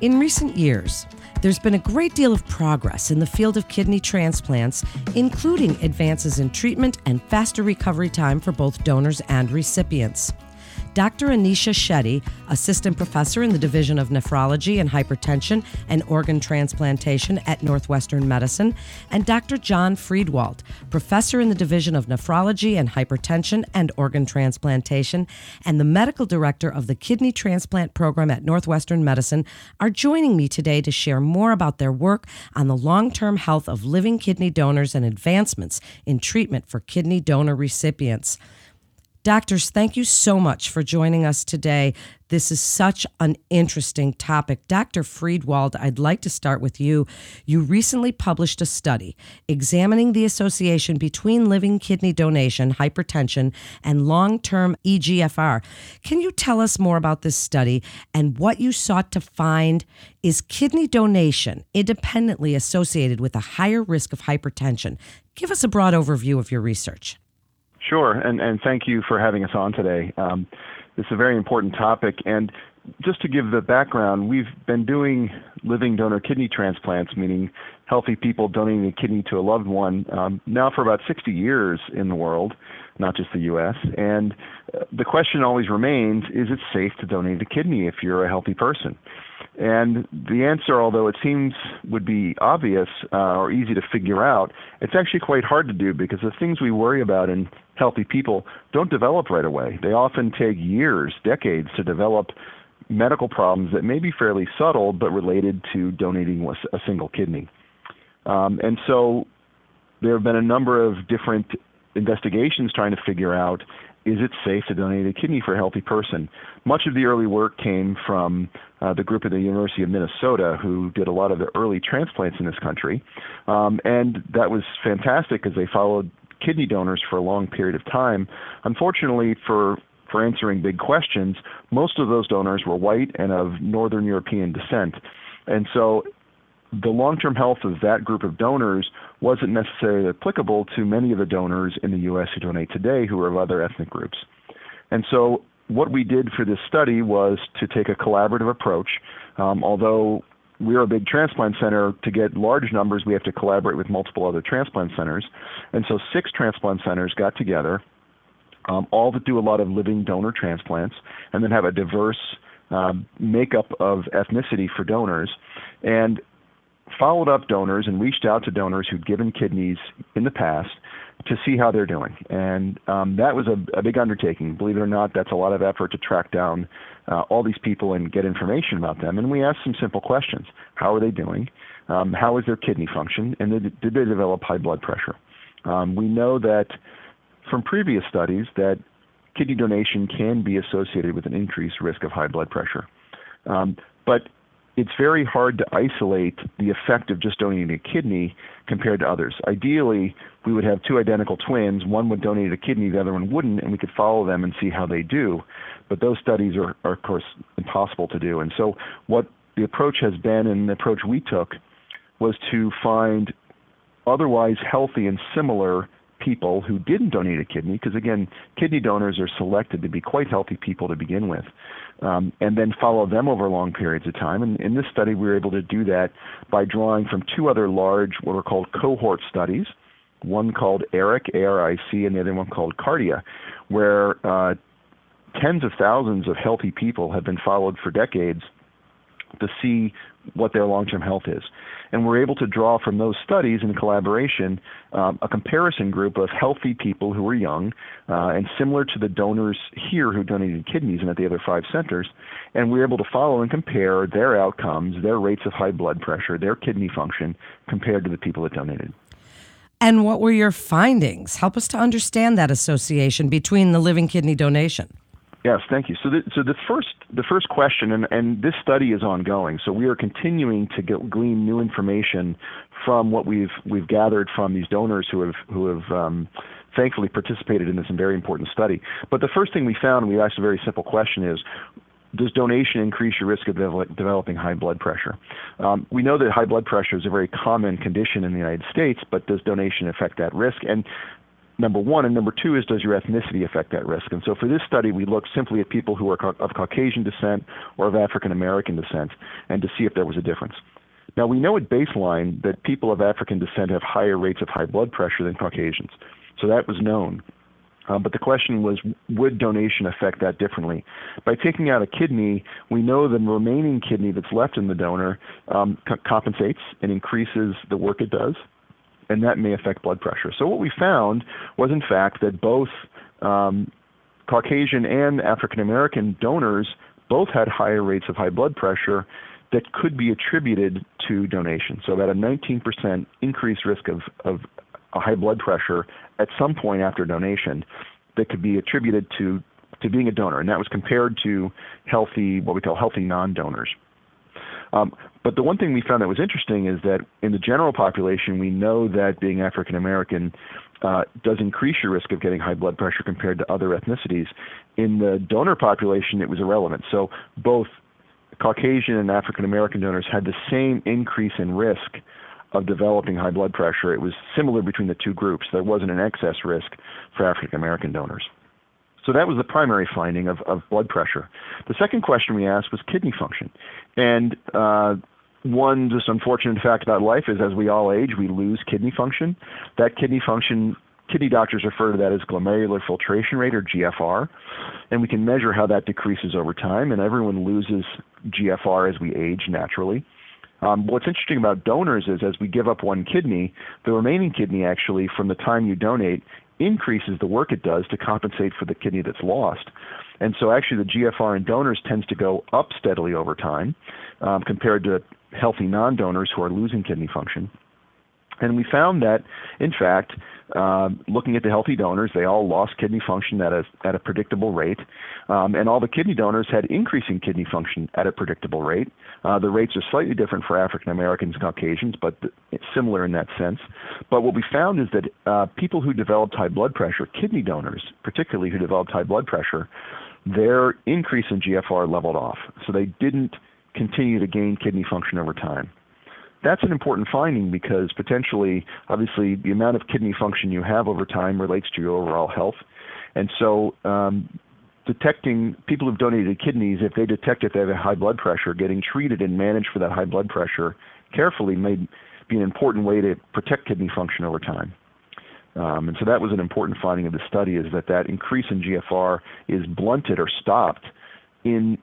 In recent years, there's been a great deal of progress in the field of kidney transplants, including advances in treatment and faster recovery time for both donors and recipients. Dr. Aneesha Shetty, assistant professor in the Division of Nephrology and Hypertension and Organ Transplantation at Northwestern Medicine, and Dr. John Friedewald, professor in the Division of Nephrology and Hypertension and Organ Transplantation, and the medical director of the Kidney Transplant Program at Northwestern Medicine, are joining me today to share more about their work on the long term health of living kidney donors and advancements in treatment for kidney donor recipients. Doctors, thank you so much for joining us today. This is such an interesting topic. Dr. Friedewald, I'd like to start with you. You recently published a study examining the association between living kidney donation, hypertension, and long term EGFR. Can you tell us more about this study and what you sought to find? Is kidney donation independently associated with a higher risk of hypertension? Give us a broad overview of your research. Sure, and, and thank you for having us on today. Um, it's a very important topic, and just to give the background, we've been doing living donor kidney transplants, meaning healthy people donating a kidney to a loved one, um, now for about 60 years in the world, not just the U.S. And uh, the question always remains: Is it safe to donate a kidney if you're a healthy person? And the answer, although it seems would be obvious uh, or easy to figure out, it's actually quite hard to do because the things we worry about in healthy people don't develop right away. They often take years, decades to develop medical problems that may be fairly subtle but related to donating a single kidney. Um, and so there have been a number of different investigations trying to figure out is it safe to donate a kidney for a healthy person? Much of the early work came from uh, the group at the University of Minnesota who did a lot of the early transplants in this country. Um, and that was fantastic because they followed kidney donors for a long period of time. Unfortunately, for for answering big questions, most of those donors were white and of Northern European descent. And so the long-term health of that group of donors wasn't necessarily applicable to many of the donors in the U.S. who donate today who are of other ethnic groups. And so what we did for this study was to take a collaborative approach. Um, although we're a big transplant center, to get large numbers, we have to collaborate with multiple other transplant centers. And so six transplant centers got together, um, all that do a lot of living donor transplants, and then have a diverse um, makeup of ethnicity for donors. And followed up donors and reached out to donors who'd given kidneys in the past to see how they're doing. And um, that was a, a, big undertaking. Believe it or not, that's a lot of effort to track down uh, all these people and get information about them. And we asked some simple questions How are they doing? Um, how is their kidney function? And did, did they develop high blood pressure? Um, we know that from previous studies that kidney donation can be associated with an increased risk of high blood pressure. Um, but it's very hard to isolate the effect of just donating a kidney compared to others. Ideally, we would have two identical twins. One would donate a kidney, the other one wouldn't, and we could follow them and see how they do. But those studies are, are of course, impossible to do. And so, what the approach has been, and the approach we took, was to find otherwise healthy and similar people who didn't donate a kidney, because again, kidney donors are selected to be quite healthy people to begin with, um, and then follow them over long periods of time. And in this study, we were able to do that by drawing from two other large, what are called cohort studies, one called ARIC, A-R-I-C, and the other one called CARDIA, where uh, tens of thousands of healthy people have been followed for decades to see what their long-term health is. And we're able to draw from those studies in collaboration um, a comparison group of healthy people who are young uh, and similar to the donors here who donated kidneys and at the other five centers. And we're able to follow and compare their outcomes, their rates of high blood pressure, their kidney function compared to the people that donated. And what were your findings? Help us to understand that association between the living kidney donation. Yes, thank you. So, the, so the first the first question, and, and this study is ongoing. So we are continuing to get, glean new information from what we've we've gathered from these donors who have who have um, thankfully participated in this very important study. But the first thing we found, and we asked a very simple question, is does donation increase your risk of developing high blood pressure? Um, we know that high blood pressure is a very common condition in the United States, but does donation affect that risk? And number one. And number two is does your ethnicity affect that risk? And so for this study, we looked simply at people who are of Caucasian descent or of African American descent and to see if there was a difference. Now, we know at baseline that people of African descent have higher rates of high blood pressure than Caucasians. So that was known. Um, but the question was, would donation affect that differently? By taking out a kidney, we know the remaining kidney that's left in the donor um, c- compensates and increases the work it does, and that may affect blood pressure. So what we found was, in fact, that both um, Caucasian and African American donors both had higher rates of high blood pressure that could be attributed to donation. So about a 19% increased risk of, of high blood pressure at some point after donation that could be attributed to, to being a donor. And that was compared to healthy, what we call healthy non-donors. Um, but the one thing we found that was interesting is that in the general population, we know that being African American uh, does increase your risk of getting high blood pressure compared to other ethnicities. In the donor population, it was irrelevant. So both Caucasian and African American donors had the same increase in risk of developing high blood pressure. It was similar between the two groups. There wasn't an excess risk for African American donors. So that was the primary finding of, of blood pressure. The second question we asked was kidney function. And uh, one just unfortunate fact about life is as we all age, we lose kidney function. That kidney function kidney doctors refer to that as glomerular filtration rate or GFR, and we can measure how that decreases over time. And everyone loses GFR as we age naturally. Um, what's interesting about donors is as we give up one kidney, the remaining kidney actually, from the time you donate, increases the work it does to compensate for the kidney that's lost. And so actually the GFR in donors tends to go up steadily over time um, compared to healthy non-donors who are losing kidney function. And we found that, in fact, um, looking at the healthy donors, they all lost kidney function at a, at a predictable rate, um, and all the kidney donors had increasing kidney function at a predictable rate. Uh, the rates are slightly different for African Americans and Caucasians, but similar in that sense. But what we found is that uh, people who developed high blood pressure, kidney donors particularly who developed high blood pressure, their increase in GFR leveled off. So they didn't continue to gain kidney function over time that's an important finding because potentially, obviously, the amount of kidney function you have over time relates to your overall health. And so, um, detecting people who've donated kidneys, if they detect if they have a high blood pressure, getting treated and managed for that high blood pressure carefully may be an important way to protect kidney function over time. Um, and so that was an important finding of the study is that that increase in GFR is blunted or stopped in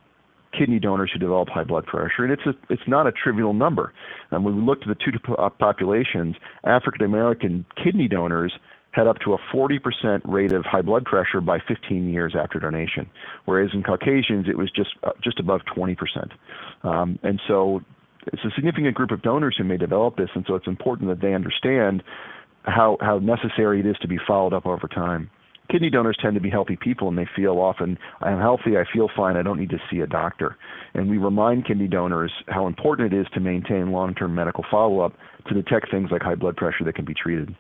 kidney donors who develop high blood pressure, and it's a, it's not a trivial number. And when we looked at the two uh, populations, African American kidney donors had up to a 40% rate of high blood pressure by 15 years after donation, whereas in Caucasians it was just uh, just above 20%. Um, and so it's a significant group of donors who may develop this, and so it's important that they understand how how necessary it is to be followed up over time kidney donors tend to be healthy people and they feel often i'm healthy i feel fine i don't need to see a doctor. And we remind kidney donors how important it is to maintain long-term medical follow-up to detect things like high blood pressure that can be treated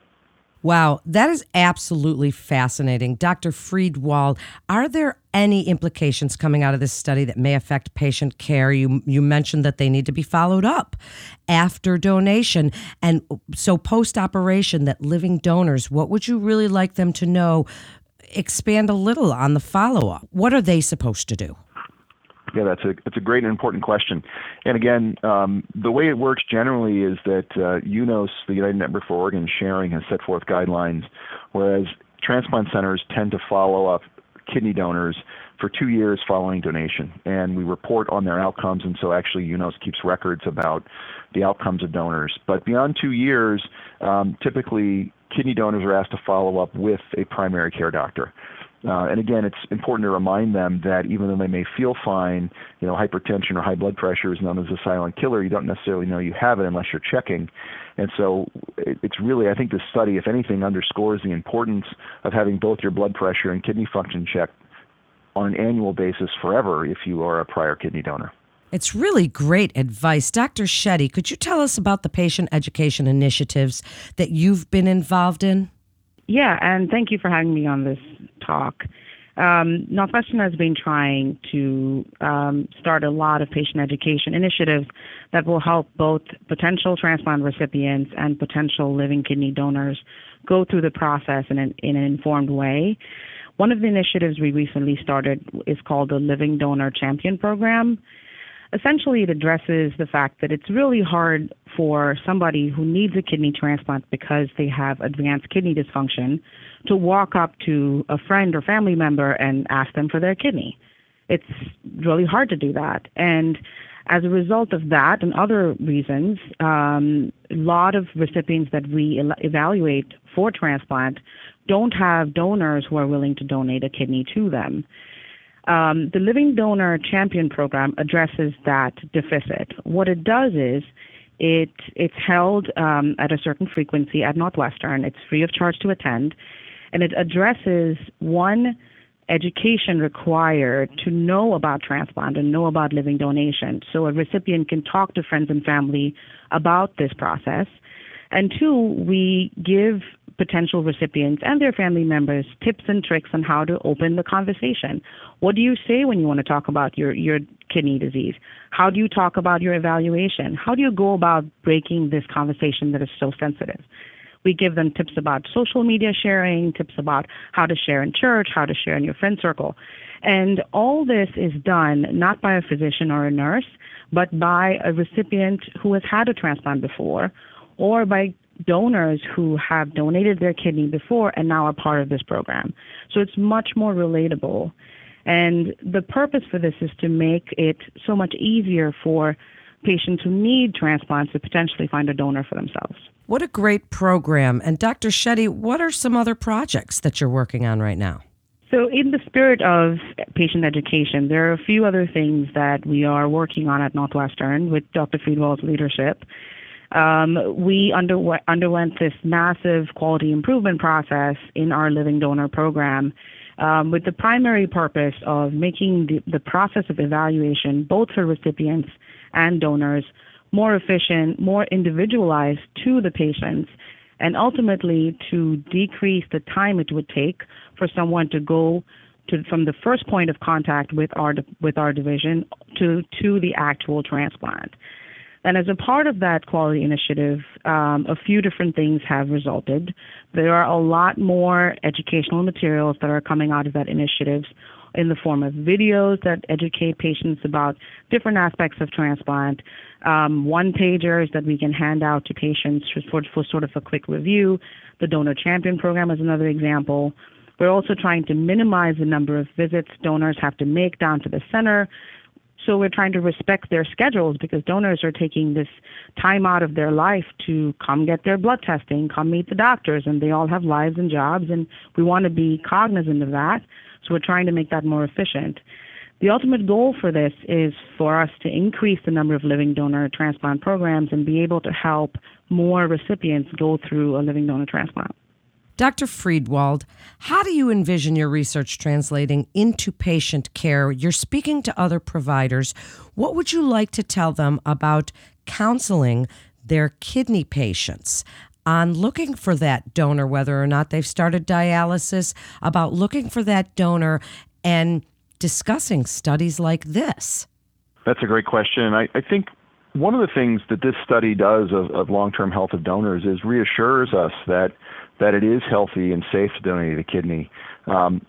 Wow, that is absolutely fascinating. Dr. Friedewald, are there any implications coming out of this study that may affect patient care? You, you mentioned that they need to be followed up after donation. And so, post operation, that living donors, what would you really like them to know? Expand a little on the follow up. What are they supposed to do? Yeah, that's a it's a great and important question. And again, um, the way it works generally is that uh, UNOS, the United Network for Organ Sharing, has set forth guidelines, whereas transplant centers tend to follow up kidney donors for two years following donation, and we report on their outcomes. And so, actually, UNOS keeps records about the outcomes of donors. But beyond two years, um, typically kidney donors are asked to follow up with a primary care doctor. Uh, and again, it's important to remind them that even though they may feel fine, you know, hypertension or high blood pressure is known as a silent killer. You don't necessarily know you have it unless you're checking. And so it, it's really, I think this study, if anything, underscores the importance of having both your blood pressure and kidney function checked on an annual basis forever if you are a prior kidney donor. It's really great advice. Dr. Shetty, could you tell us about the patient education initiatives that you've been involved in? Yeah, and thank you for having me on this talk. um, Northwestern has been trying to um, start a lot of patient education initiatives that will help both potential transplant recipients and potential living kidney donors go through the process in an, in an informed way. One of the initiatives we recently started is called the Living Donor Champion Program. Essentially, it addresses the fact that it's really hard for somebody who needs a kidney transplant because they have advanced kidney dysfunction to walk up to a friend or family member and ask them for their kidney. It's really hard to do that. And as a result of that and other reasons, um, a lot of recipients that we evaluate for transplant don't have donors who are willing to donate a kidney to them. Um, the Living Donor Champion Program addresses that deficit. What it does is it it's held um, at a certain frequency at Northwestern. It's free of charge to attend, and it addresses one education required to know about transplant and know about living donation so a recipient can talk to friends and family about this process. And two, we give potential recipients and their family members tips and tricks on how to open the conversation. What do you say when you want to talk about your, your kidney disease? How do you talk about your evaluation? How do you go about breaking this conversation that is so sensitive? We give them tips about social media sharing, tips about how to share in church, how to share in your friend circle. And all this is done not by a physician or a nurse, but by a recipient who has had a transplant before or by donors who have donated their kidney before and now are part of this program. So it's much more relatable. And the purpose for this is to make it so much easier for patients who need transplants to potentially find a donor for themselves. What a great program. And Dr. Shetty, what are some other projects that you're working on right now? So, in the spirit of patient education, there are a few other things that we are working on at Northwestern with Dr. Friedewald's leadership. Um, we underwent, underwent this massive quality improvement process in our living donor program um, with the primary purpose of making the, the process of evaluation, both for recipients and donors, more efficient, more individualized to the patients, and ultimately to decrease the time it would take for someone to go to, from the first point of contact with our with our division to to the actual transplant. And as a part of that quality initiative, um, a few different things have resulted. There are a lot more educational materials that are coming out of that initiative in the form of videos that educate patients about different aspects of transplant, um, one pagers that we can hand out to patients for, for sort of a quick review. The Donor Champion Program is another example. We're also trying to minimize the number of visits donors have to make down to the center so we're trying to respect their schedules because donors are taking this time out of their life to come get their blood testing, come meet the doctors, and they all have lives and jobs, and we want to be cognizant of that. So we're trying to make that more efficient. The ultimate goal for this is for us to increase the number of living donor transplant programs and be able to help more recipients go through a living donor transplant. Dr. Friedewald, how do you envision your research translating into patient care? You're speaking to other providers. What would you like to tell them about counseling their kidney patients? On looking for that donor, whether or not they've started dialysis, about looking for that donor and discussing studies like this? That's a great question. I, I think one of the things that this study does of, of long term health of donors is reassures us that that it is healthy and safe to donate a kidney. Um,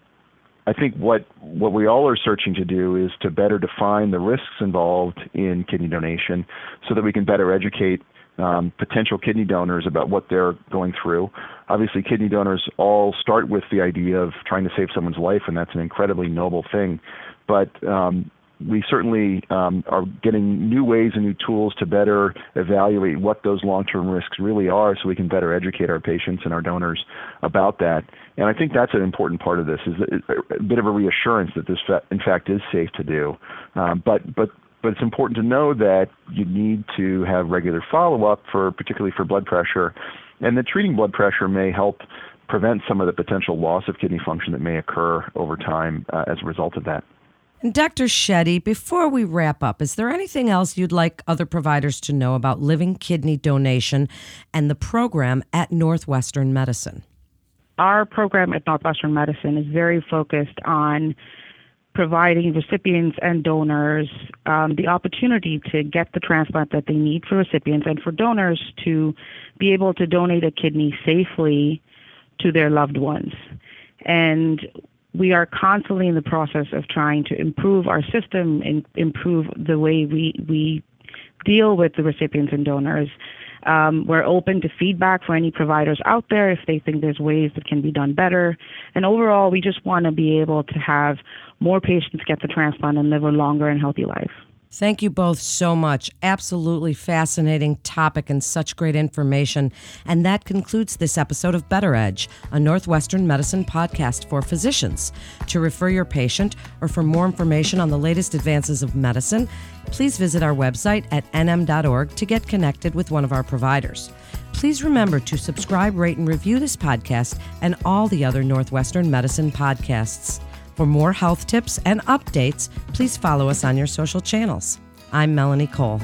I think what what we all are searching to do is to better define the risks involved in kidney donation, so that we can better educate um, potential kidney donors about what they're going through. Obviously, kidney donors all start with the idea of trying to save someone's life, and that's an incredibly noble thing. But um, we certainly um, are getting new ways and new tools to better evaluate what those long-term risks really are so we can better educate our patients and our donors about that. And I think that's an important part of this is a bit of a reassurance that this in fact is safe to do. Um, but but but it's important to know that you need to have regular follow-up for particularly for blood pressure and that treating blood pressure may help prevent some of the potential loss of kidney function that may occur over time uh, as a result of that. And Dr. Shetty, before we wrap up, is there anything else you'd like other providers to know about living kidney donation and the program at Northwestern Medicine? our program at Northwestern Medicine is very focused on providing recipients and donors um, the opportunity to get the transplant that they need for recipients and for donors to be able to donate a kidney safely to their loved ones. And we are constantly in the process of trying to improve our system and improve the way we, we deal with the recipients and donors. Um, we're open to feedback for any providers out there if they think there's ways that can be done better. And overall, we just want to be able to have more patients get the transplant and live a longer and healthy life. Thank you both so much. Absolutely fascinating topic and such great information. And that concludes this episode of Better Edge, a Northwestern medicine podcast for physicians. To refer your patient or for more information on the latest advances of medicine, please visit our website at nm.org to get connected with one of our providers. Please remember to subscribe, rate, and review this podcast and all the other Northwestern medicine podcasts. For more health tips and updates, please follow us on your social channels. I'm Melanie Cole.